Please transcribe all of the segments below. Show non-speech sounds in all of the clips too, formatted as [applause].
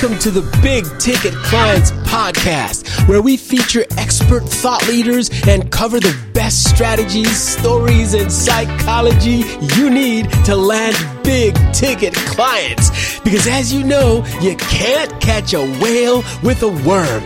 Welcome to the Big Ticket Clients Podcast, where we feature expert thought leaders and cover the best strategies, stories, and psychology you need to land big ticket clients. Because as you know, you can't catch a whale with a worm.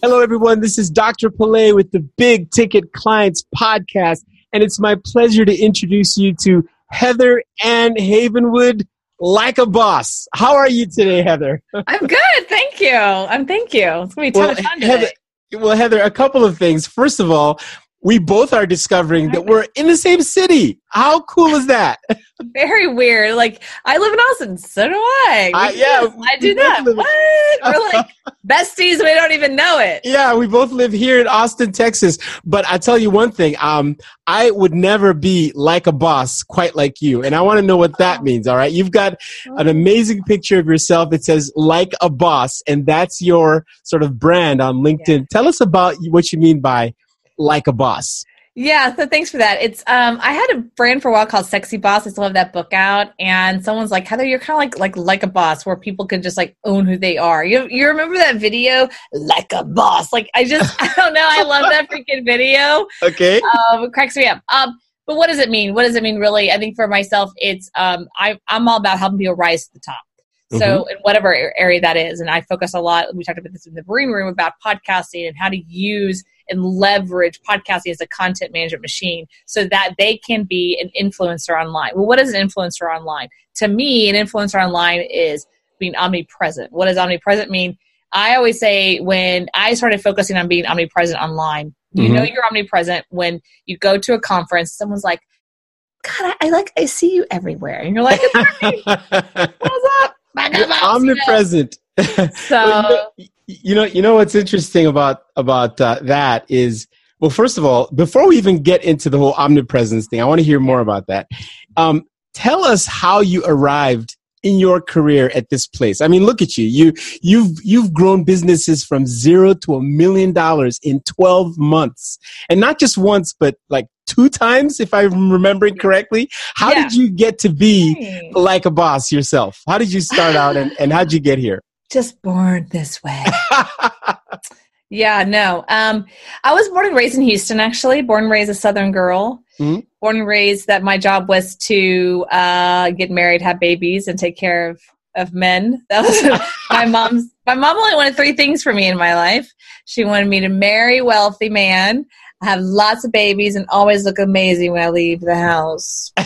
Hello, everyone. This is Dr. Pillay with the Big Ticket Clients Podcast, and it's my pleasure to introduce you to Heather Ann Havenwood like a boss. How are you today, Heather? [laughs] I'm good, thank you. I'm thank you. It's gonna be ton well, of fun today. Heather, well, Heather, a couple of things. First of all, we both are discovering that we're in the same city. How cool is that? [laughs] Very weird. Like I live in Austin, so do I. I- yeah, Yes, I do that. What? We're [laughs] like besties. We don't even know it. Yeah, we both live here in Austin, Texas. But I tell you one thing, um, I would never be like a boss quite like you. And I want to know what that means. All right. You've got an amazing picture of yourself. It says like a boss, and that's your sort of brand on LinkedIn. Tell us about what you mean by like a boss. Yeah, so thanks for that. It's um I had a brand for a while called Sexy Boss. I still have that book out and someone's like, Heather, you're kinda like like like a boss where people can just like own who they are. You you remember that video? Like a boss. Like I just [laughs] I don't know, I love that freaking video. Okay. um, it cracks me up. Um, but what does it mean? What does it mean really? I think for myself, it's um, I, I'm all about helping people rise to the top. So in whatever area that is, and I focus a lot. We talked about this in the Green Room about podcasting and how to use and leverage podcasting as a content management machine so that they can be an influencer online. Well, what is an influencer online? To me, an influencer online is being omnipresent. What does omnipresent mean? I always say when I started focusing on being omnipresent online, you Mhm. know you're omnipresent when you go to a conference, someone's like, God, I, I like I see you everywhere. And you're like, What's up? [laughs] My You're name is- omnipresent. [laughs] So Well, you, know, you know, you know what's interesting about about uh, that is, well, first of all, before we even get into the whole omnipresence thing, I want to hear more about that. Um, tell us how you arrived in your career at this place. I mean, look at you. You you've you've grown businesses from zero to a million dollars in twelve months, and not just once, but like two times, if I'm remembering correctly. How Yeah. did you get to be like a boss yourself? How did you start out, and, and how'd you get here? Just born this way. [laughs] Yeah, no. Um, I was born and raised in Houston, actually. Born and raised a Southern girl. Mhm. Born and raised that my job was to uh, get married, have babies, and take care of of men. [laughs] That was my mom's. My mom only wanted three things for me in my life. She wanted me to marry wealthy man, have lots of babies, and always look amazing when I leave the house. [laughs]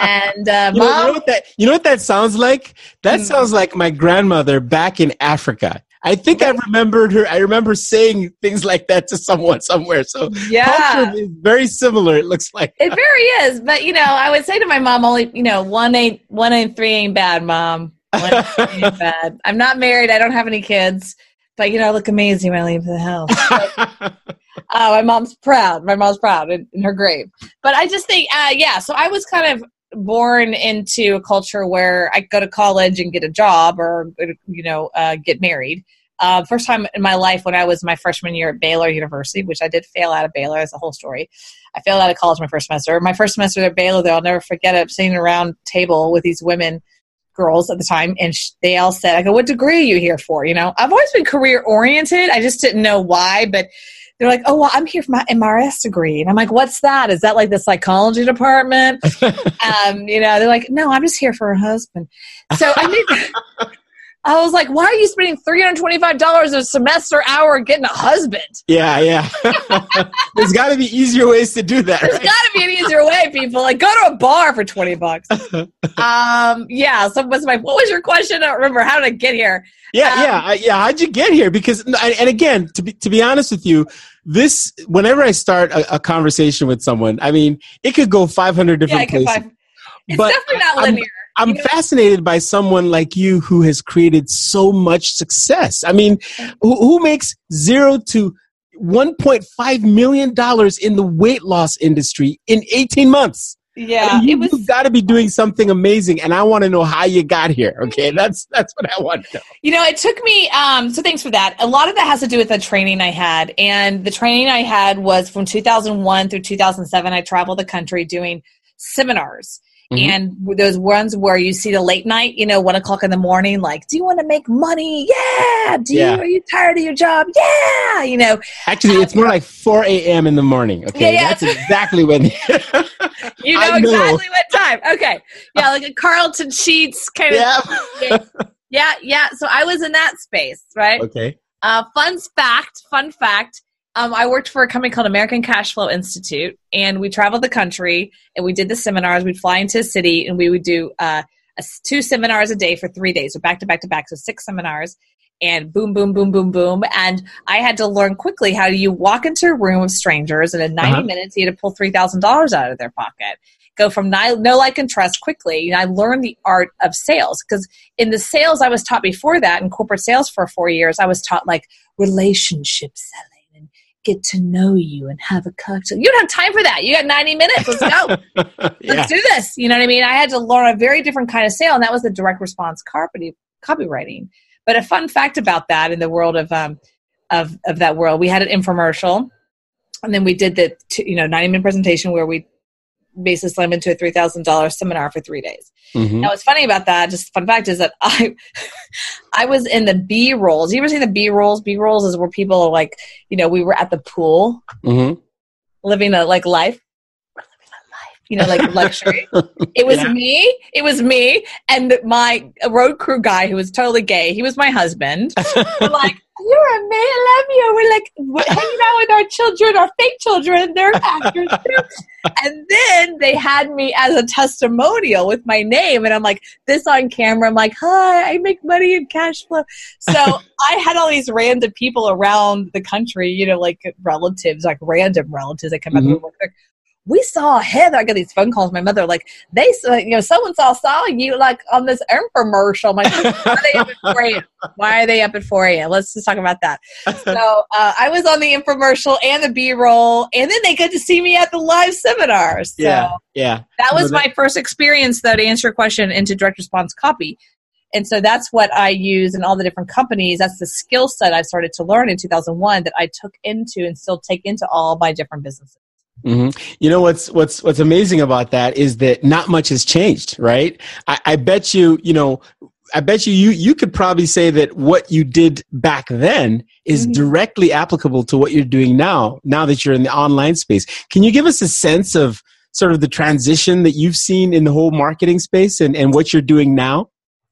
And uh, you, know, you know mom, what that you know what that sounds like? That Hmm. sounds like my grandmother back in Africa. I think I remembered her. I remember saying things like that to someone somewhere. So yeah. culture is very similar. It looks like. It very is, but you know, I would say to my mom, only you know, one ain't one ain't three ain't bad, mom. One ain't [laughs] bad. I'm not married. I don't have any kids, but you know, I look amazing when I leave the house. [laughs] Oh, my mom's proud. My mom's proud in, in her grave. But I just think, uh, yeah. So I was kind of born into a culture where I go to college and get a job, or you know, uh, get married. Uh, first time in my life when I was my freshman year at Baylor University, which I did fail out of Baylor. That's a whole story. I failed out of college my first semester. My first semester at Baylor, though, I'll never forget it. Sitting around table with these women, girls at the time, and sh- they all said, "I go, what degree are you here for?" You know, I've always been career oriented. I just didn't know why, but they're like, "Oh, well, I'm here for my MRS degree," and I'm like, "What's that? Is that like the psychology department?" [laughs] um, you know, they're like, "No, I'm just here for a husband." So I knew. [laughs] I was like, "Why are you spending three hundred twenty-five dollars a semester hour getting a husband?" yeah, yeah. [laughs] There's got to be easier ways to do that. There's Right? got to be an easier way, people. Like, go to a bar for twenty bucks. [laughs] um, yeah. So, what's my? What was your question? I don't remember. How did I get here? Yeah, Um, yeah, I- yeah. How'd you get here? Because, and again, to be to be honest with you, this whenever I start a, a conversation with someone, I mean, it could go 500 different can places. find. It's But definitely not linear. I'm Know- fascinated by someone like you who has created so much success. I mean, who, who makes zero to 1.5 million dollars in the weight loss industry in 18 months? yeah, I mean, you, was. have got to be doing something amazing, and I want to know how you got here. Okay, that's that's what I want to know. You know, it took me. Um, so thanks for that. A lot of that has to do with the training I had, and the training I had was from 2001 through 2007. I traveled the country doing seminars, Mm-hmm. And those ones where you see the late night, you know, one o'clock in the morning, like, do you want to make money? Yeah. Do you, are you tired of your job? Yeah. You know, actually, it's more like 4 a.m. in the morning. Okay. Yeah, yeah. That's exactly when [laughs] you know, know, exactly what time. Okay. Yeah. Like a Carleton Sheets kind of. Yeah. yeah. Yeah. So I was in that space, right? Okay. Uh, fun fact, fun fact um, I worked for a company called American Cash Flow Institute, and we traveled the country and we did the seminars. We'd fly into a city and we would do uh, a, two seminars a day for three days, so back to back to back, so six seminars. And boom, boom, boom, boom, boom. And I had to learn quickly how do you walk into a room of strangers, and in 90 uh-huh. minutes, you had to pull $3,000 out of their pocket go from no, no like and trust quickly and i learned the art of sales because in the sales i was taught before that in corporate sales for four years i was taught like relationship selling get to know you and have a cocktail. You don't have time for that. You got 90 minutes. Let's go. [laughs] yeah. Let's do this. You know what I mean? I had to learn a very different kind of sale, and that was the direct response copy, copywriting. But a fun fact about that in the world of um, of of that world, we had an infomercial, and then we did the you know 90 minute presentation where we basically slam into a three thousand dollars seminar for three days. Mm-hmm. Now, what's funny about that, just fun fact, is that I [laughs] I was in the B rolls. You ever seen the B rolls? B rolls is where people are like, you know, we were at the pool, mm-hmm. living a like life. You know, like luxury. [laughs] it was yeah. me. It was me and my road crew guy who was totally gay. He was my husband. [laughs] like, you're a man. I love you. We're like we're hanging out with our children, our fake children. They're actors too. and then they had me as a testimonial with my name, and I'm like this on camera. I'm like, hi, I make money in cash flow. So [laughs] I had all these random people around the country, you know, like relatives, like random relatives that come mm-hmm. and work there we saw Heather. I got these phone calls. My mother, like, they, you know, so and so saw you like on this infomercial. I'm like, why are they up at 4 a.m.? [laughs] Why are they up at 4 a.m.? Let's just talk about that. So uh, I was on the infomercial and the B roll, and then they got to see me at the live seminar. So yeah, yeah. That was my first experience, though, to answer your question into direct response copy. And so that's what I use in all the different companies. That's the skill set I started to learn in 2001 that I took into and still take into all my different businesses. Mm-hmm. You know what's what's what's amazing about that is that not much has changed, right? I, I bet you, you know, I bet you, you you could probably say that what you did back then is mm-hmm. directly applicable to what you're doing now. Now that you're in the online space, can you give us a sense of sort of the transition that you've seen in the whole marketing space and, and what you're doing now?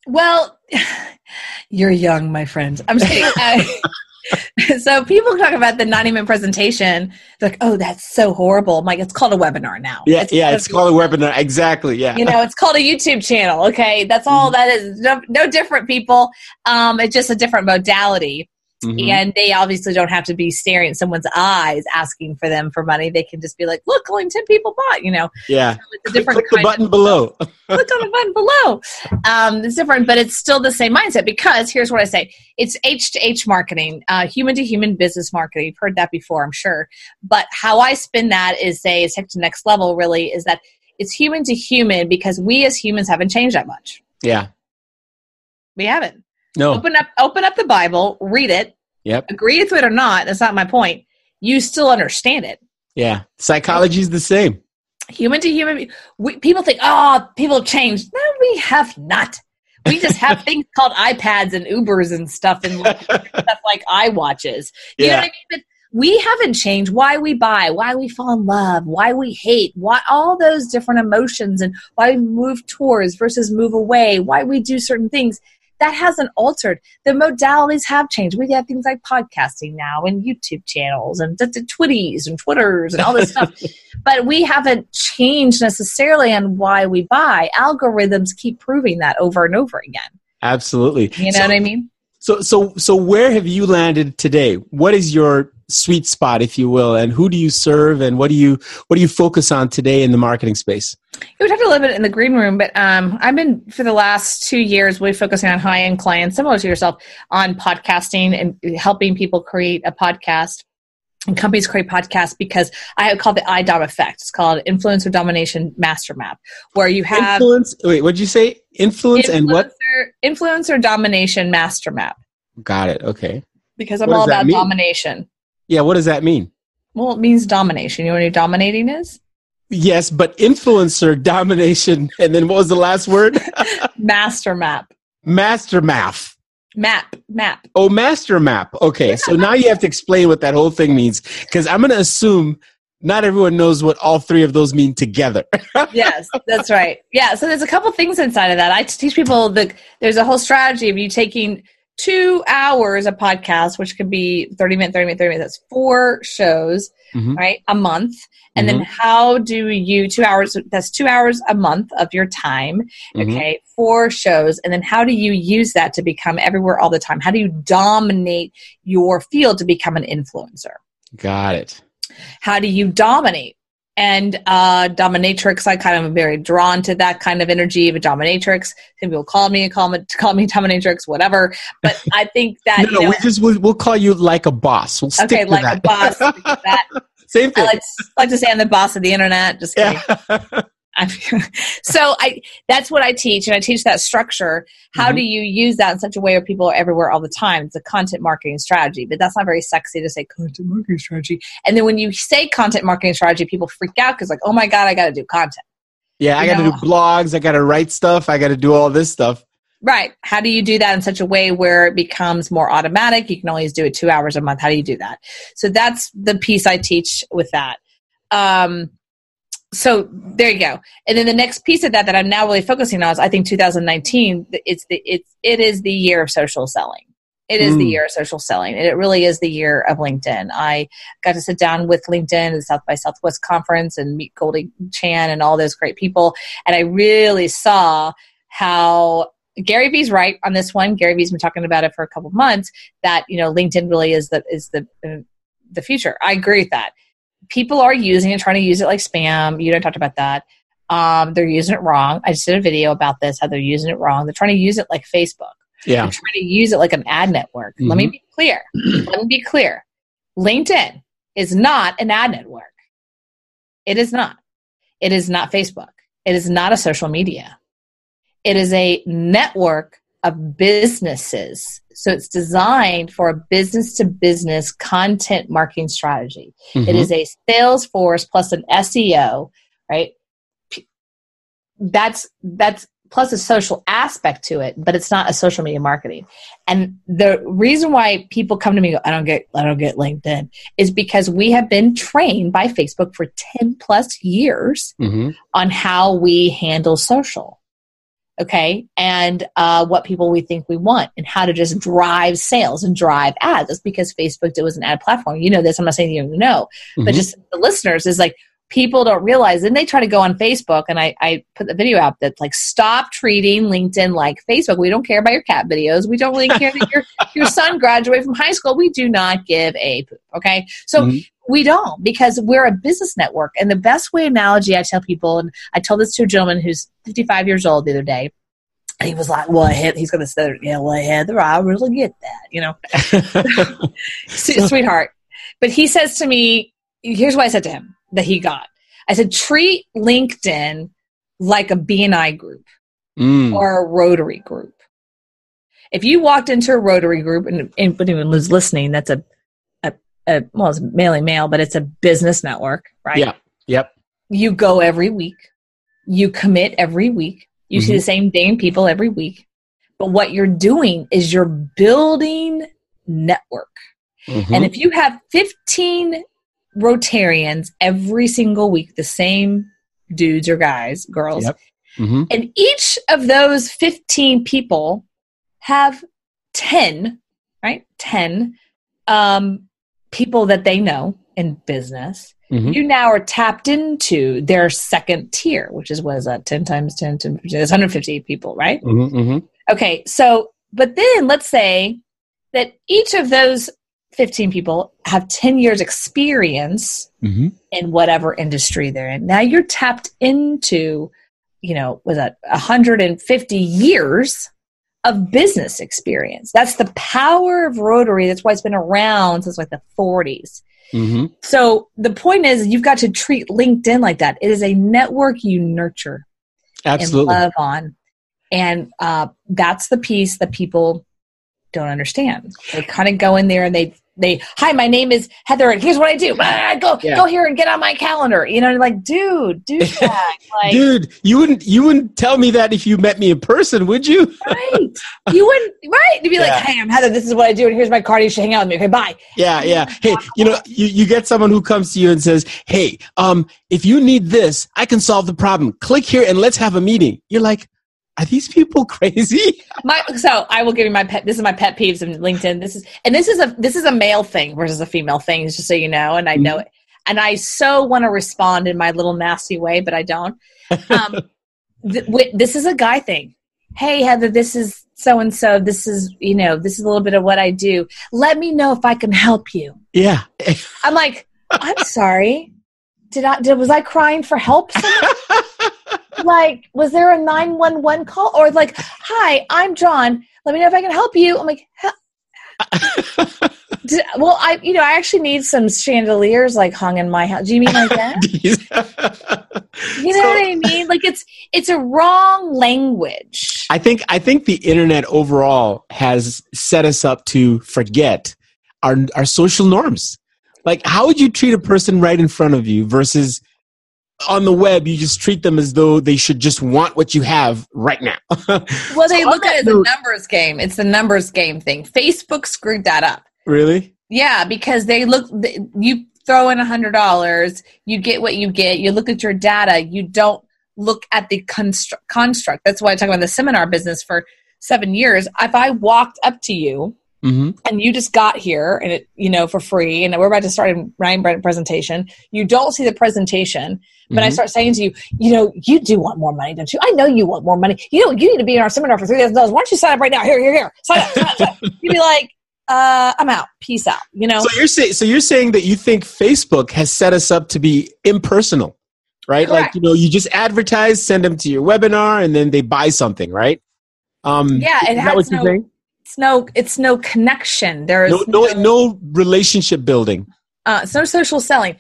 Well, [sighs] you're young, my friend. I'm saying. [laughs] [laughs] so people talk about the 90 minute presentation. They're like, oh, that's so horrible. I'm like, it's called a webinar now. Yeah, it's yeah, it's called a webinar. Exactly. Yeah. You know, it's called a YouTube channel. Okay. That's all mm-hmm. that is. No, no different people. Um, it's just a different modality. Mm-hmm. And they obviously don't have to be staring at someone's eyes asking for them for money. They can just be like, look, only 10 people bought, you know. Yeah. So it's a different Click the button of, below. [laughs] Click on the button below. Um, it's different, but it's still the same mindset because here's what I say it's H to H marketing, uh, human to human business marketing. You've heard that before, I'm sure. But how I spin that is say, it's take to the next level really is that it's human to human because we as humans haven't changed that much. Yeah. We haven't. No. Open up open up the Bible, read it. Yep. Agree with it or not, that's not my point. You still understand it. Yeah. Psychology is the same. Human to human. We, people think, oh, people change. No, we have not. We just [laughs] have things called iPads and Ubers and stuff and [laughs] stuff like iWatches. You yeah. know what I mean? But we haven't changed why we buy, why we fall in love, why we hate, why all those different emotions and why we move towards versus move away, why we do certain things that hasn't altered. The modalities have changed. We have things like podcasting now and YouTube channels and the, Twitties and Twitters and all this stuff. [laughs] But we haven't changed necessarily on why we buy. Algorithms keep proving that over and over again. Absolutely. You know so, what I mean? So so so where have you landed today? What is your sweet spot, if you will, and who do you serve, and what do you what do you focus on today in the marketing space? We talked a little bit in the green room, but um, I've been for the last two years really focusing on high end clients, similar to yourself, on podcasting and helping people create a podcast and companies create podcasts because I call the IDOM effect. It's called influencer domination master map, where you have influence. Wait, what did you say? Influence and what? Influencer domination master map. Got it. Okay. Because I'm all about domination. Yeah, what does that mean? Well, it means domination. You know what dominating is? Yes, but influencer domination. [laughs] And then what was the last word? [laughs] Master map. Master math. Map. Map. Oh, master map. Okay, so now you have to explain what that whole thing means because I'm going to assume not everyone knows what all three of those mean together. [laughs] yes, that's right. Yeah, so there's a couple things inside of that. I teach people that there's a whole strategy of you taking two hours of podcast, which could be 30 minutes, 30 minutes, 30 minutes. That's four shows, mm-hmm. right? A month. And mm-hmm. then how do you, two hours, that's two hours a month of your time, mm-hmm. okay? Four shows. And then how do you use that to become everywhere all the time? How do you dominate your field to become an influencer? Got it. How do you dominate? And uh, dominatrix. I kind of am very drawn to that kind of energy of a dominatrix. Some people call me, call me, call me dominatrix, whatever. But [laughs] I think that no, no, know, we just we'll, well, call you like a boss. We'll okay, like that. a boss. that. [laughs] Same thing. I like, like, to say I'm the boss of the internet. Just kidding. Yeah. [laughs] [laughs] so I that's what I teach, and I teach that structure. How mm-hmm. do you use that in such a way where people are everywhere all the time? It's a content marketing strategy, but that's not very sexy to say content marketing strategy. And then when you say content marketing strategy, people freak out because like, oh my god, I got to do content. Yeah, you I got to do blogs. I got to write stuff. I got to do all this stuff. Right. How do you do that in such a way where it becomes more automatic? You can always do it two hours a month. How do you do that? So that's the piece I teach with that. Um, so there you go and then the next piece of that that i'm now really focusing on is i think 2019 it's the it's it is the year of social selling it is mm. the year of social selling and it really is the year of linkedin i got to sit down with linkedin at the south by southwest conference and meet goldie chan and all those great people and i really saw how Gary Vee's right on this one. Gary Vee's been talking about it for a couple months. That you know, LinkedIn really is the is the the future. I agree with that people are using it, trying to use it like spam. You don't talked about that. Um, they're using it wrong. I just did a video about this, how they're using it wrong. They're trying to use it like Facebook. Yeah. They're trying to use it like an ad network. Mm-hmm. Let me mm-hmm. be clear. Let me be clear. LinkedIn is not an ad network. It is not. It is not Facebook. It is not a social media. It is a network of businesses. So it's designed for a business to business content marketing strategy. Mm-hmm. It is a Salesforce plus an SEO, right? That's that's plus a social aspect to it, but it's not a social media marketing. And the reason why people come to me, go, I don't get, I don't get LinkedIn, is because we have been trained by Facebook for ten plus years mm-hmm. on how we handle social okay and uh, what people we think we want and how to just drive sales and drive ads that's because facebook was an ad platform you know this i'm not saying you know mm-hmm. but just the listeners is like people don't realize and they try to go on facebook and I, I put the video out that's like stop treating linkedin like facebook. We don't care about your cat videos. We don't really care that your, [laughs] your son graduated from high school. We do not give a poop okay? So mm-hmm. we don't because we're a business network and the best way analogy i tell people and i told this to a gentleman who's 55 years old the other day he was like, "Well, had, he's going to say, yeah, well, Heather, I really get that, you know, [laughs] [laughs] sweetheart." But he says to me, "Here's what I said to him that he got." I said, "Treat LinkedIn like a BNI group mm. or a Rotary group. If you walked into a Rotary group, and, anyone was listening, that's a, a, a well, it's mailing mail, but it's a business network, right? Yeah. Yep. You go every week. You commit every week you mm-hmm. see the same damn people every week. But what you're doing is you're building network. Mm-hmm. And if you have 15 Rotarians every single week, the same dudes or guys, girls, yep. mm-hmm. and each of those 15 people have 10, right? 10 um, people that they know in business mm-hmm. you now are tapped into their second tier, which is what is that? Ten times ten to it's 150 people, right? Mm-hmm, mm-hmm. Okay, so but then let's say that each of those 15 people have 10 years experience mm-hmm. in whatever industry they're in. Now you're tapped into, you know, was that 150 years of business experience. That's the power of Rotary. That's why it's been around since like the 40s. Mm-hmm. So the point is, you've got to treat LinkedIn like that. It is a network you nurture, absolutely, and love on, and uh, that's the piece that people don't understand. They kind of go in there and they they hi my name is heather and here's what i do [laughs] ah, go Yeah. go here and get on my calendar you know like dude douchebag [laughs] like Dude, you wouldn't you wouldn't tell me that if you met me in person, would you? [laughs] right you wouldn't right to be like hey i'm heather this is what i do and here's my card you should hang out with me okay bye Yeah, yeah. Hey, you know, you, you get someone who comes to you and says, Hey, um, if you need this, I can solve the problem. Click here and let's have a meeting. You're like, Are these people [laughs] crazy? My so I will give you my pet. This is my pet peeves in LinkedIn. This is and this is a this is a male thing versus a female thing, just so you know. And I know it. And I so want to respond in my little nasty way, but I don't. Um, [laughs] th- this is a guy thing. Hey Heather, this is so and so. This is you know this is a little bit of what I do. Let me know if I can help you. Yeah. [laughs] I'm like, I'm sorry. Did I did was I crying for help? Like, was there a nine one one call or like, hi, I'm John. Let me know if I can help you. I'm like, [laughs] well, I you know I actually need some chandeliers like hung in my house. Do you mean like [laughs] that? You know So- what I mean? Like it's it's a wrong language. I think I think the internet overall has set us up to forget our our social norms. Like how would you treat a person right in front of you versus on the web you just treat them as though they should just want what you have right now. [laughs] well, they So look at that it as a numbers game. It's the numbers game thing. Facebook screwed that up. really? Yeah, because they look. You throw in a hundred dollars, you get what you get. You look at your data. You don't look at the construct. construct. That's why I talk about the seminar business for seven years. If I walked up to you hmm and you just got here and it, you know, for free, and we're about to start a Ryan Brent presentation, you don't see the presentation. But I Mhm. start saying to you, you know, you do want more money, don't you? I know you want more money. You know, you need to be in our seminar for three thousand dollars. Why don't you sign up right now? Here, here, here. Sign up. Sign up, sign up. [laughs] You'd be like, uh, I'm out. Peace out. You know. So you're saying so you're saying that you think Facebook has set us up to be impersonal, right? Like you know, you just advertise, send them to your webinar, and then they buy something, right? Um, Yeah, it is that has no- saying? It's no it's no connection. There is No, no, no relationship building. uh, it's no social selling.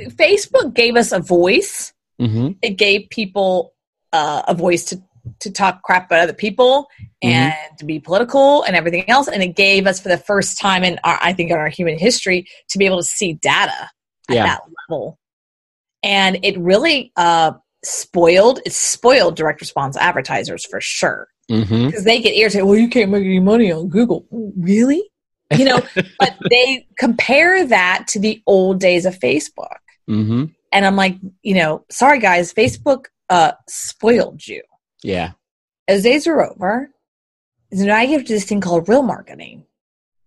Facebook gave us a voice. Hmm it gave people uh, a voice to to talk crap about other people Mm-hmm. and to be political and everything else. And it gave us for the first time in our i think in our human history to be able to see data at Yeah. that level. And it really uh spoiled it spoiled direct response advertisers for sure hmm because they get irritated. Well, you can't make any money on Google. Really? You know, [laughs] but they compare that to the old days of Facebook. hmm And I'm like, you know, sorry guys, Facebook uh, spoiled you. Yeah. As days are over, now get to this thing called real marketing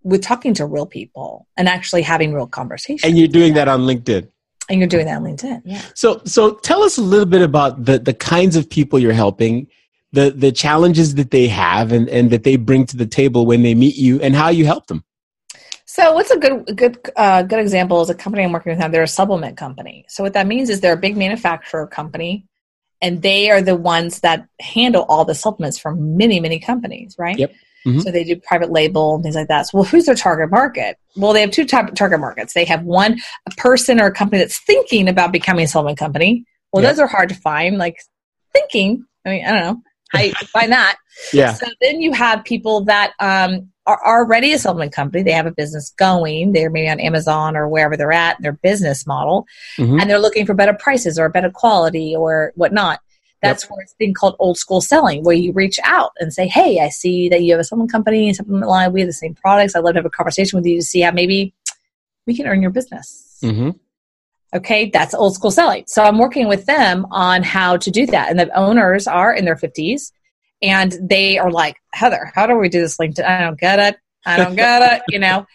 with talking to real people and actually having real conversations. And you're doing that on LinkedIn. And you're doing that on LinkedIn. Yeah. So, so tell us a little bit about the the kinds of people you're helping, the the challenges that they have, and and that they bring to the table when they meet you, and how you help them. So, what's a good good uh, good example is a company I'm working with now. They're a supplement company. So, what that means is they're a big manufacturer company, and they are the ones that handle all the supplements for many many companies, right? Yep. Mhm. So they do private label and things like that. So, well, who's their target market? Well, they have two type target markets. They have one a person or a company that's thinking about becoming a supplement company. Well, Yep. those are hard to find. Like thinking. I mean, I don't know you find that. Yeah. So then you have people that um, are already a supplement company. They have a business going. They're maybe on Amazon or wherever they're at, their business model, Mhm. and they're looking for better prices or better quality or whatnot. That's where it's being called old school selling, where you reach out and say, Hey, I see that you have a supplement company, supplement line. We have the same products. I'd love to have a conversation with you to see how maybe we can earn your business. hmm Okay, that's old school selling. So I'm working with them on how to do that. And the owners are in their 50s and they are like, Heather, how do we do this LinkedIn? I don't get it. I don't get it, you know?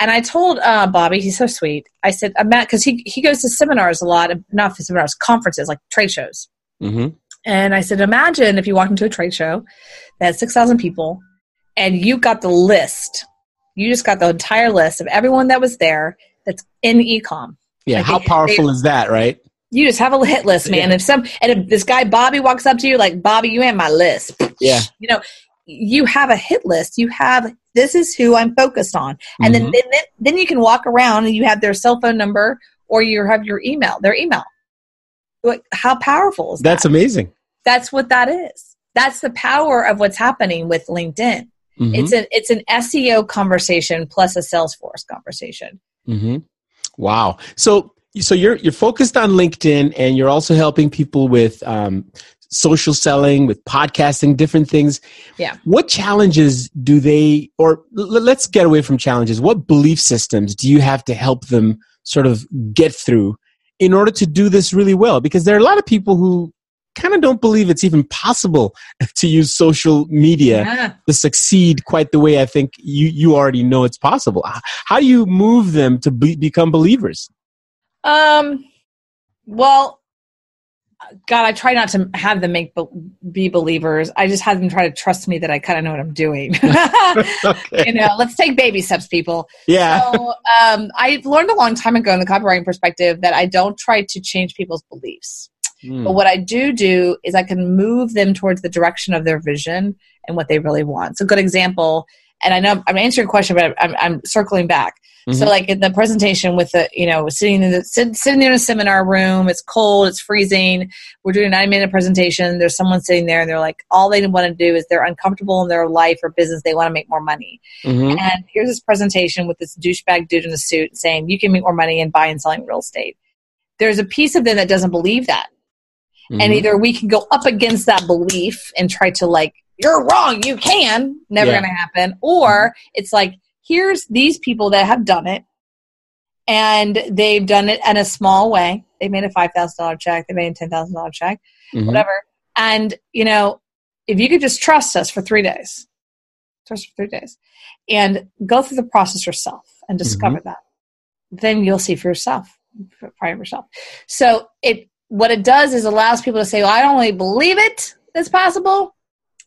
And I told uh, Bobby, he's so sweet. I said, I'm not, because he, he goes to seminars a lot, not for seminars, conferences, like trade shows. hmm And I said, imagine if you walked into a trade show that had 6,000 people and you got the list. You just got the entire list of everyone that was there that's in ecom. Yeah. Like how they- powerful is that, right? You just have a hit list, man. Yeah. If some and if this guy Bobby walks up to you like Bobby, you ain't my list. Yeah. You know, you have a hit list. You have this is who I'm focused on, and then, Mhm. then then then you can walk around and you have their cell phone number or you have your email, their email. What? How powerful is that? That's that? amazing. That's what that is. That's the power of what's happening with LinkedIn. Mhm. It's an it's an SEO conversation plus a Salesforce conversation. hmm Wow. So so you're you're focused on LinkedIn, and you're also helping people with um, social selling, with podcasting, different things. Yeah. What challenges do they, or l- let's get away from challenges. What belief systems do you have to help them sort of get through in order to do this really well? Because there are a lot of people who kind of don't believe it's even possible [laughs] to use social media Yeah. to succeed quite the way I think you you already know it's possible. How do you move them to be, become believers? Um. Well, God, I try not to have them make be, be believers. I just have them try to trust me that I kind of know what I'm doing. [laughs] [laughs] okay. you know, let's take baby steps, people. Yeah. So, um, I learned a long time ago in the copywriting perspective that I don't try to change people's beliefs. Mm. But what I do do is I can move them towards the direction of their vision and what they really want. So, good example, and I know I'm answering your question, but I'm, I'm circling back. So, Mhm. like in the presentation with the, you know, sitting in the sit, sitting in a seminar room, it's cold, it's freezing. We're doing a nine minute presentation. There's someone sitting there, and they're like, all they want to do is they're uncomfortable in their life or business. They want to make more money. Mhm. And here's this presentation with this douchebag dude in a suit saying you can make more money in buying and selling real estate. There's a piece of them that doesn't believe that and Mhm. either we can go up against that belief and try to like you're wrong you can never Yeah. Mm-hmm. going to happen or it's like here's these people that have done it and they've done it in a small way they made a $5000 check they made a $10000 check Mhm. whatever and you know if you could just trust us for three days trust us for three days and go through the process yourself and discover Mm-hmm. that then you'll see for yourself for for yourself so it what it does is allows people to say well i don't really believe it that's possible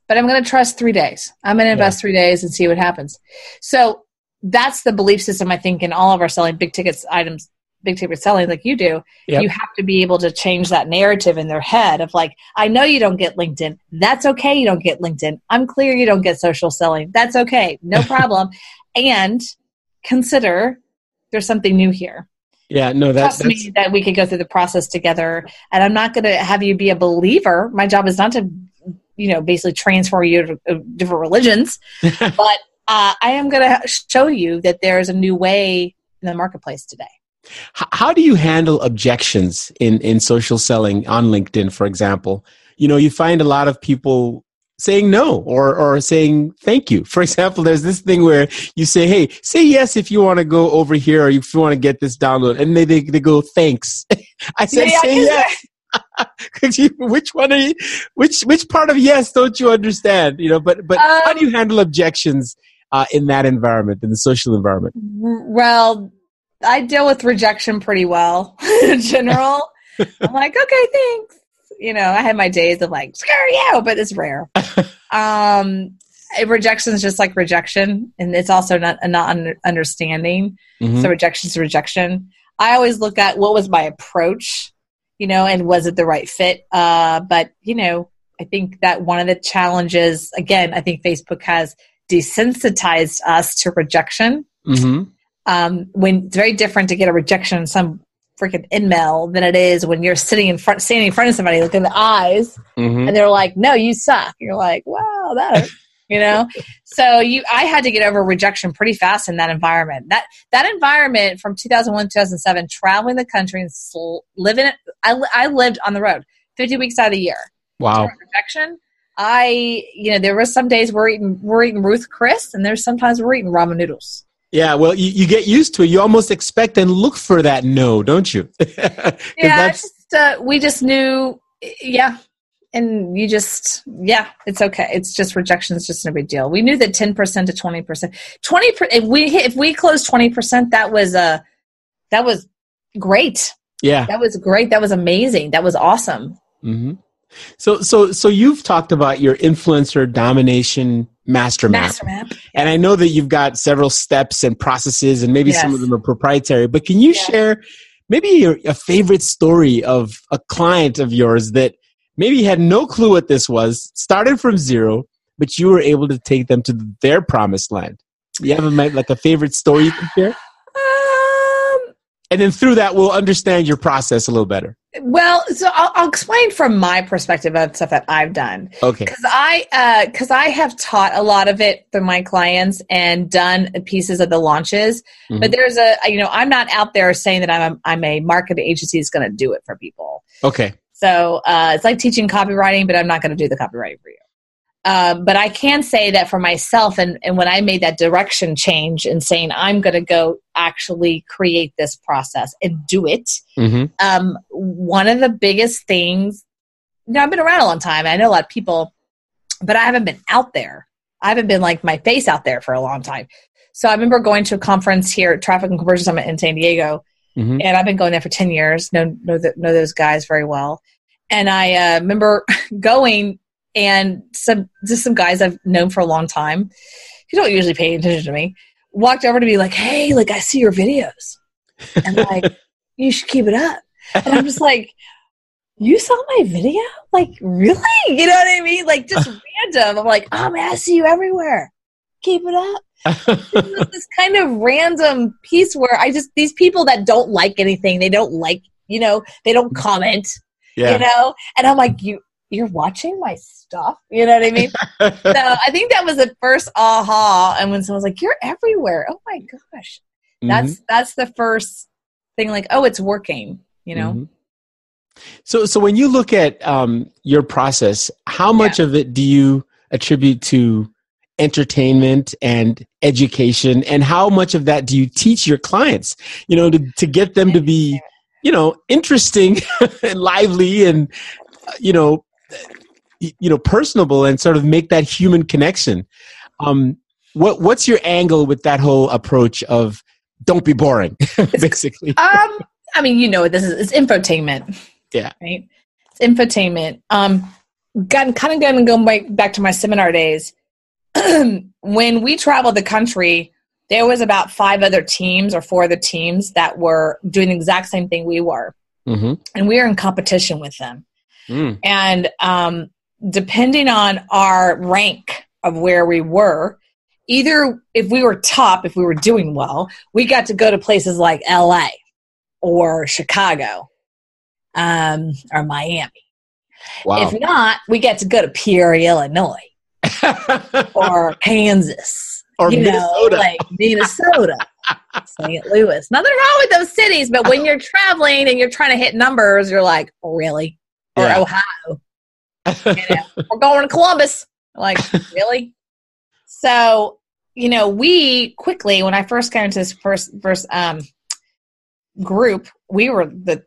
but i'm going to trust three days. I'm going to invest three days and see what happens. So that's the belief system i think in all of our selling big tickets items big ticket selling like you do. Yep. you have to be able to change that narrative in their head of like i know you don't get linkedin. That's okay you don't get linkedin. I'm clear you don't get social selling. That's okay. No [laughs] problem. And consider there's something new here Yeah. No, that, trust that's me that we could go through the process together. And i'm not going to have you be a believer. My job is not to you know basically transfer you to uh, different religions. [laughs] But uh, i am going to show you that there's a new way in the marketplace today. H- how do you handle objections in in social selling on linkedin for example? You know you find a lot of people saying no or or saying thank you. For example there's this thing where you say hey say yes if you want to go over here or if you want to get this download and they they, they go thanks. [laughs] I said Yeah, say yes. [laughs] you, which one are you which which part of yes don't you understand you know? But but how do Um, you handle objections uh, in that environment in the social environment? Well i deal with rejection pretty well [laughs] in general. I'm like okay thanks you know i had my days of like screw you but it's rare. [laughs] Um rejection is just like rejection and it's also not a not un- understanding. Mhm. so rejection is rejection. I always look at what was my approach you know and was it the right fit? Uh but you know i think that one of the challenges again i think facebook has desensitized us to rejection. Mhm. um, when it's very different to get a rejection in some freaking email than it is when you're sitting in front, standing in front of somebody, looking in the eyes, Mhm. and they're like, "No, you suck." You're like, "Wow, that," you know. [laughs] So you, I had to get over rejection pretty fast in that environment. That that environment from 2001 2007, traveling the country and sl- living it. I I lived on the road 50 weeks out of the year. wow Rejection. I, you know, there were some days we're eating we're eating Ruth Chris, and there's sometimes we're eating ramen noodles. Yeah, well, you, you get used to it. You almost expect and look for that no, don't you? [laughs] yeah that's- just, uh, we just knew yeah and you just yeah it's okay. It's just rejection is just no big deal. We knew that 10% to 20% 20 per, if we if we closed 20% that was uh that was great. Yeah. that was great. That was amazing. That was awesome. Hmm So, so, so you've talked about your influencer domination master map, master map and I know that you've got several steps and processes, and maybe some of them are proprietary. But can you Yeah. share maybe your, a favorite story of a client of yours that maybe had no clue what this was, started from zero, but you were able to take them to their promised land? You have a, like a favorite story you can share? And then through that we'll understand your process a little better. Well so i'll, I'll explain from my perspective of stuff that i've done. Okay. Because i because i have taught a lot of it for my clients and done pieces of the launches. Mhm. but there's a you know i'm not out there saying that i'm a, I'm a marketing agency that's going to do it for people. Okay. So uh, it's like teaching copywriting but i'm not going to do the copywriting for you um, but i can say that for myself and, and when i made that direction change and saying i'm going to go actually create this process and do it mm-hmm. um, one of the biggest things you know i've been around a long time i know a lot of people but i haven't been out there i haven't been like my face out there for a long time so i remember going to a conference here at traffic and conversion summit in san diego Mhm. and i've been going there for 10 years know know, th- know those guys very well and i uh, remember [laughs] going and some just some guys i've known for a long time who don't usually pay attention to me walked over to me like hey like i see your videos and like [laughs] you should keep it up and I'm just like, you saw my video? Like, really? [laughs] You know what I mean? Like, just [laughs] random. I'm like, oh man, I see you everywhere. Keep it up. This kind of random piece where I just, these people that don't like anything, they don't like, you know, they don't mm-hmm. comment, yeah you know? And I'm like, you, you're watching my stuff? You know what I mean? so [laughs] I think that was the first aha. And when someone's like, you're everywhere. Oh my gosh. Mhm. That's, that's the first thing like, oh, it's working, you know? Mhm. So, so when you look at um, your process, how much of it do you attribute to entertainment and education, and how much of that do you teach your clients? You know, to to get them to be, you know, interesting [laughs] and lively, and uh, you know, you know, personable, and sort of make that human connection. Um, what what's your angle with that whole approach of don't be boring, [laughs] basically? um i mean you know this is it's infotainment Yeah. right it's infotainment um got kind of going to go back, back to my seminar days [clears throat] when we traveled the country there was about five other teams or four other teams that were doing the exact same thing we were Mm-hmm. and we were in competition with them Mm. and um, depending on our rank of where we were, either if we were top, if we were doing well, we got to go to places like LA or Chicago um, or Miami. Wow. If not, we get to go to Peoria, Illinois [laughs] or Kansas or you Minnesota. know, like Minnesota, St. Louis. Nothing wrong with those cities, but when you're traveling and you're trying to hit numbers, you're like, really? Or Yeah. Ohio. You know, [laughs] we're going to Columbus. Like, [laughs] really? So, you know, we quickly, when I first got into this first first um group, we were the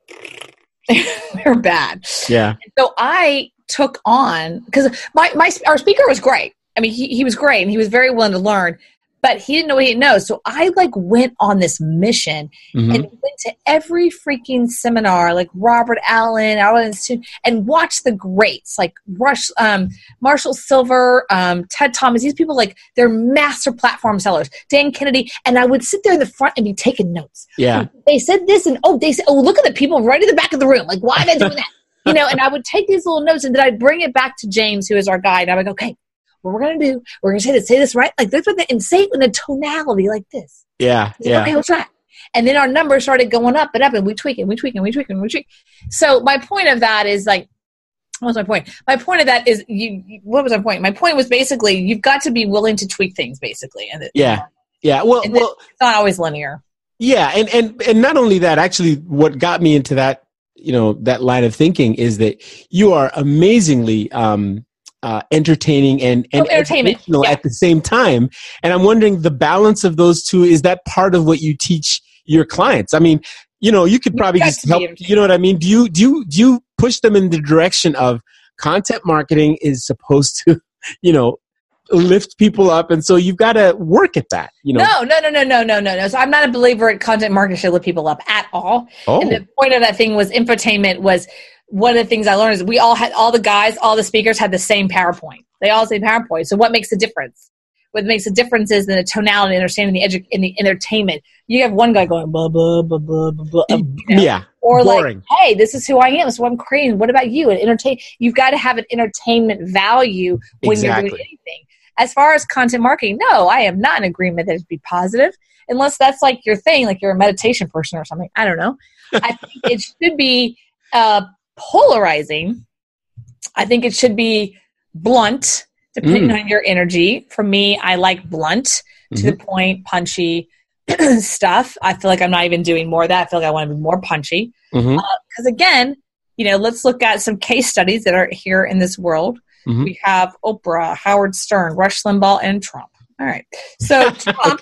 [laughs] we were bad. yeah. So I took on because my, my our speaker was great. I mean, he, he was great and he was very willing to learn, but he didn't know what he didn't know. So I like went on this mission Mhm. and went to every freaking seminar, like Robert Allen, Allen Institute, and watched the greats like Rush, um, Marshall Sylver, um, Ted Thomas. These people like they're master platform sellers. Dan Kennedy, and I would sit there in the front and be taking notes yeah. they said this and oh they said oh look at the people right in the back of the room like why are they doing that [laughs] you know and i would take these little notes and then i'd bring it back to james who is our guide and i would go okay what we're gonna do we're gonna say this say this right like this with the, and say it in a tonality like this Yeah. Yeah. okay what's that and then our numbers started going up and up and we tweak and we tweak and we tweak and we tweak so my point of that is like what was my point? My point of that is you. What was my point? My point was basically you've got to be willing to tweak things, basically, and it- Yeah. Yeah. Well, well, it's not always linear. yeah. And, and, and not only that, actually, what got me into that, you know, that line of thinking is that you are amazingly, um, uh, entertaining and, and Oh, entertainment, educational yeah. at the same time. And I'm wondering the balance of those two, is that part of what you teach your clients? I mean, you know, you could probably just help, you know what I mean? Do you, do you, do you push them in the direction of content marketing is supposed to, [laughs] you know, lift people up. And so you've got to work at that, you know? No, no, no, no, no, no, no, no. So I'm not a believer in content marketing should lift people up at all. oh, And the point of that thing was infotainment was one of the things I learned is we all had all the guys, all the speakers had the same PowerPoint. They all same PowerPoint. So what makes the difference? What makes the difference is in the tonality, understanding the edu- in the entertainment. You have one guy going blah blah blah blah blah, blah you know? yeah. or boring. like, hey, this is who I am. This is what I'm creating. What about you? And entertain. You've got to have an entertainment value when you're doing anything. As far as content marketing, no, I am not in agreement that it should be positive. unless that's like your thing, like you're a meditation person or something. I don't know. I think it should be uh, polarizing. I think it should be blunt, depending Mm. on your energy. For me, I like blunt to the point, punchy [clears throat] stuff. I feel like I'm not even doing more of that. I feel like I want to be more punchy. Because again, you know, let's look at some case studies that are here in this world. Mhm. We have Oprah, Howard Stern, Rush Limbaugh, and Trump. All right. So [laughs] Trump,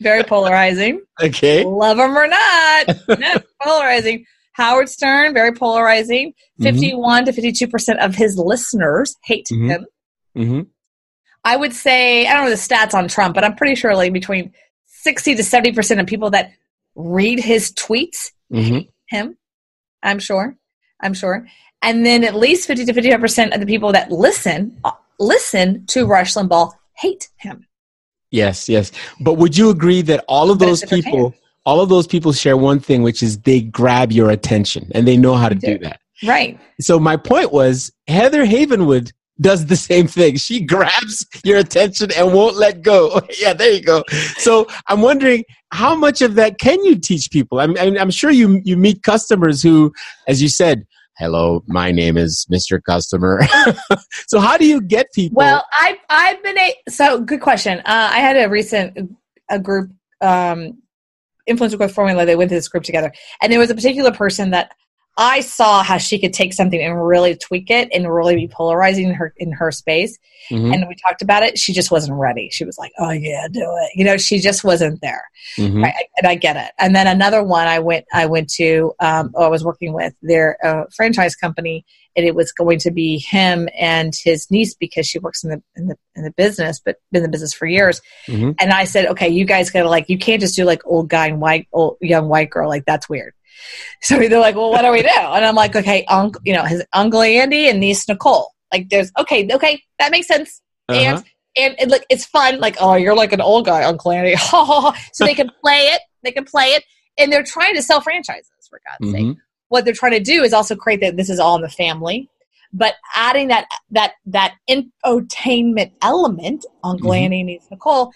very polarizing. Okay. Love him or not, [laughs] no, polarizing. Howard Stern, very polarizing. Mhm. 51 to 52% of his listeners hate Mhm. him. hmm I would say, I don't know the stats on Trump, but I'm pretty sure like between 60 to 70% of people that read his tweets hmm him. I'm sure. I'm sure. And then at least 50 to 55% of the people that listen uh, listen to Rush Limbaugh hate him. Yes, yes. But would you agree that all of But those people, all of those people share one thing, which is they grab your attention and they know how to do that. Right. So my point was Heather Havenwood does the same thing. She [laughs] grabs your attention and won't let go. [laughs] yeah, there you go. So I'm wondering how much of that can you teach people? I'm, I'm, I'm sure you you meet customers who, as you said, hello, my name is Mr. Customer. [laughs] so how do you get people? Well, I I've been a so good question. Uh, I had a recent a group um, influencer growth formula. They went to this group together, and there was a particular person that I saw how she could take something and really tweak it and really be polarizing in her in her space. Mhm, And we talked about it. She just wasn't ready. She was like, "Oh yeah, do it." You know, she just wasn't there. mhm, Right, and I get it. And then another one, I went, I went to, um, oh, I was working with their uh, franchise company, and it was going to be him and his niece because she works in the in the in the business, but been in the business for years. mhm. And I said, okay, you guys gotta like, you can't just do like old guy and white, old young white girl, like that's weird. So they're like, well, what do we do? And I'm like, okay, uncle, you know, his uncle Andy and niece Nicole. Like, there's okay, okay, that makes sense Uh-huh. and and it, like it's fun like oh you're like an old guy uncle andy [laughs] so they can play it they can play it and they're trying to sell franchises for god's sake Mhm. what they're trying to do is also create that this is all in the family but adding that that that infotainment element uncle Mhm. andy and niece nicole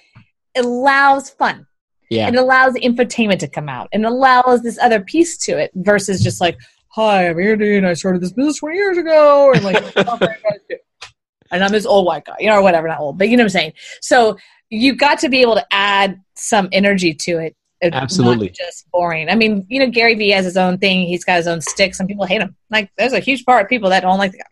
allows fun Yeah. it allows infotainment to come out and allows this other piece to it versus just like hi i'm andy and i started this business 20 years ago and like [laughs] and I'm this old white guy, you know, or whatever, not old, but you know what I'm saying. So you've got to be able to add some energy to it. It's not Absolutely. just boring. I mean, you know, Gary Vee has his own thing. He's got his own stick. Some people hate him. Like, there's a huge part of people that don't like the guy.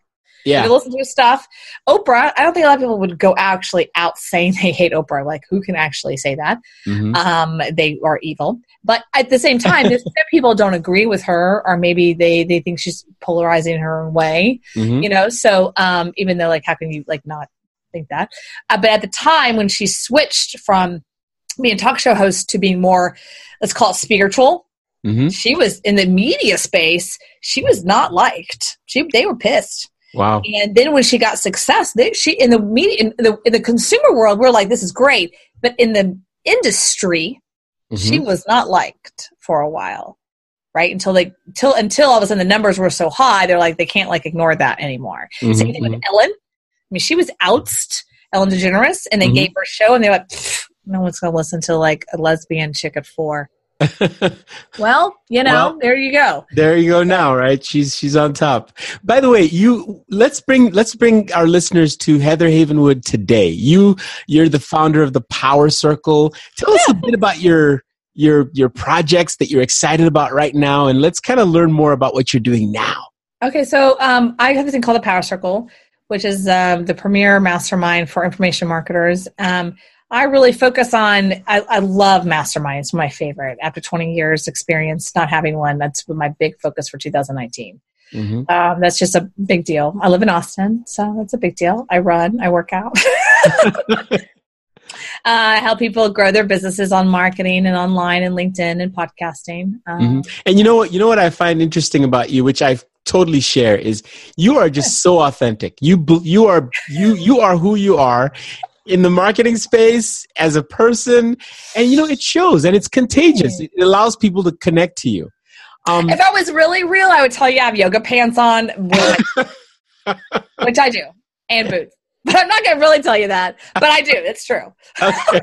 Yeah. They listen to stuff. Oprah, I don't think a lot of people would go actually out saying they hate Oprah. Like, who can actually say that? Mhm. um, they are evil. But at the same time, there's [laughs] some people don't agree with her, or maybe they they think she's polarizing her own way. Mhm. You know, so um, even though like, how can you like not think that? Uh, but at the time when she switched from being a talk show host to being more, let's call it spiritual, Mhm. she was in the media space. She was not liked. She they were pissed. Wow. And then when she got success, they, she in the media in the in the consumer world, we're like, this is great. But in the industry, she Mhm. was not liked for a while, right? Until they till until all of a sudden the numbers were so high, they're like they can't like ignore that anymore. Mhm. Same thing with Ellen. I mean, she was ousted, Ellen DeGeneres, and they Mhm. gave her a show, and they went, "Pfft, no one's going to listen to like a lesbian chick at four. [laughs] Well, you know, Well- there you go. there you go now right? She's she's on top. By the way you let's bring let's bring our listeners to heather havenwood today. You you're the founder of the power circle. Tell us a bit about your your your projects that you're excited about right now and let's kind of learn more about what you're doing now. Okay, so um, I have this thing called the Power Circle, which is um, the premier mastermind for information marketers. Um, I really focus on. I, I love masterminds. My favorite. After 20 years experience not having one, that's my big focus for 2019. Mhm. Um, that's just a big deal. I live in Austin, so that's a big deal. I run. I work out. [laughs] Uh, I help people grow their businesses on marketing and online and LinkedIn and podcasting. Um, and you know what you know what i find interesting about you which i totally share is you are just so authentic you you are you you are who you are in the marketing space as a person and you know it shows and it's contagious it allows people to connect to you um If I was really real, I would tell you I have yoga pants on, [laughs] which, I do, and boots. But I'm not going to really tell you that. But I do. It's true. Okay.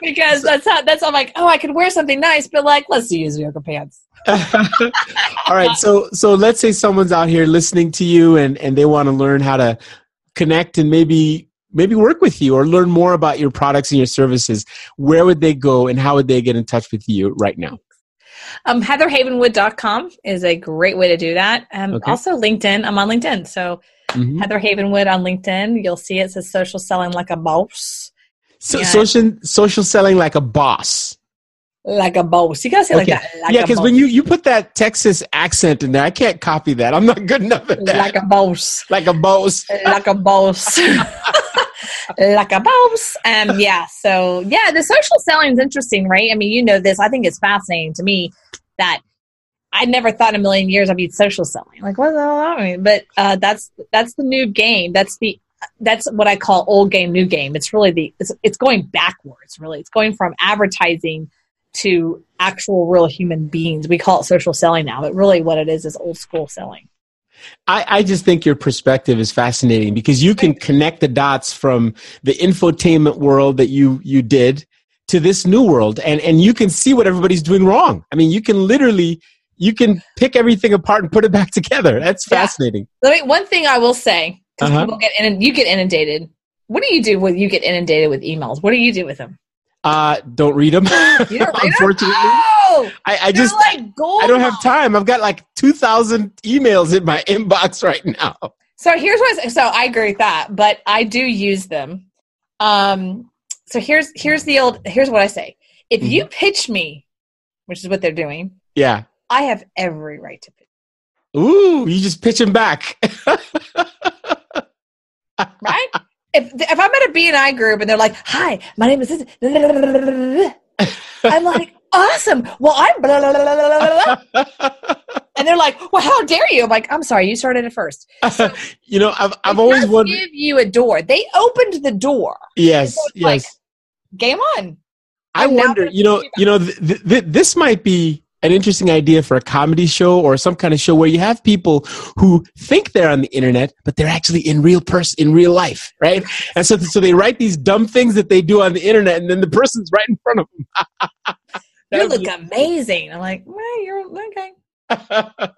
[laughs] because that's how that's how I'm like, oh, I could wear something nice, but like, let's use yoga pants. [laughs] All right. So so let's say someone's out here listening to you and and they want to learn how to connect and maybe maybe work with you or learn more about your products and your services. Where would they go and how would they get in touch with you right now? Um, HeatherHavenwood.com is a great way to do that. Um, okay. Also, LinkedIn. I'm on LinkedIn. So, mm-hmm. Heather Havenwood on LinkedIn. You'll see it says social selling like a boss. So, social, social selling like a boss. Like a boss. You gotta say okay. like that. Like yeah, because when you, you put that Texas accent in there, I can't copy that. I'm not good enough at that. Like a boss. Like a boss. like a boss. [laughs] [laughs] [laughs] like a boss. Um, yeah. So yeah, the social selling is interesting, right? I mean, you know this. I think it's fascinating to me that I never thought in a million years I'd be social selling. Like what the hell? Mean, but uh, that's that's the new game. That's the that's what I call old game, new game. It's really the it's, it's going backwards. Really, it's going from advertising to actual real human beings. We call it social selling now, but really what it is is old school selling. I, I, just think your perspective is fascinating because you can connect the dots from the infotainment world that you you did to this new world and and you can see what everybody's doing wrong. I mean, you can literally you can pick everything apart and put it [laughs] back together. That's fascinating. Yeah. Let me, one thing I will say because uh-huh. people get in, you get inundated. What do you do when you get inundated with emails? What do you do with them? Uh, don't read them. You don't read Unfortunately, oh, I, I just like I don't have time. I've got like two thousand emails in my [laughs] inbox right now. So here's what. So I agree with that, but I do use them. Um. So here's here's the old. Here's what I say. If mm-hmm. you pitch me, which is what they're doing, yeah, I have every right to pitch. Ooh, you just pitch them back. [laughs] right? If if I'm at a BNI group and they're like, "Hi, my name is," this, I'm like, "Awesome! Well, I'm," blah, blah, blah, [laughs] and they're like, "Well, how dare you?" I'm like, "I'm sorry, you started it first. So, [laughs] you know, I've I've always wanted give you a door. They opened the door. Yes, so yes. Like, game on. I I'm wonder, you know, you know, th- th- this might be an interesting idea for a comedy show or some kind of show where you have people who think they're on the internet, but they're actually in real person, in real life, right? And so, so they write these dumb things that they do on the internet, and then the person's right in front of them. [laughs] you look be- amazing. I'm like, well, you're okay. [laughs]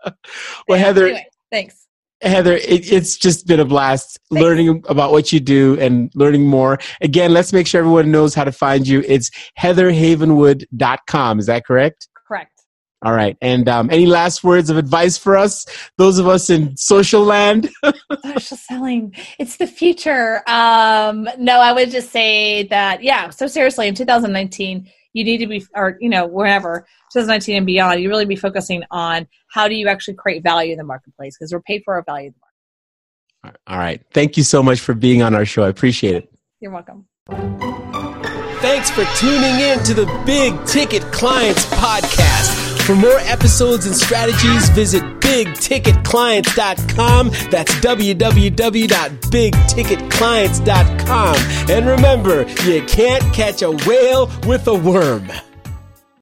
well, Heather, anyway, thanks. Heather, it, it's just been a blast Thanks. learning about what you do and learning more. Again, let's make sure everyone knows how to find you. It's heatherhavenwood.com. Is that correct? All right. And um, any last words of advice for us, those of us in social land? [laughs] social selling. It's the future. Um, no, I would just say that, yeah. So, seriously, in 2019, you need to be, or, you know, wherever, 2019 and beyond, you really be focusing on how do you actually create value in the marketplace because we're paid for our value in the market. All right. Thank you so much for being on our show. I appreciate it. You're welcome. Thanks for tuning in to the Big Ticket Clients Podcast. For more episodes and strategies, visit bigticketclients.com. That's www.bigticketclients.com. And remember, you can't catch a whale with a worm.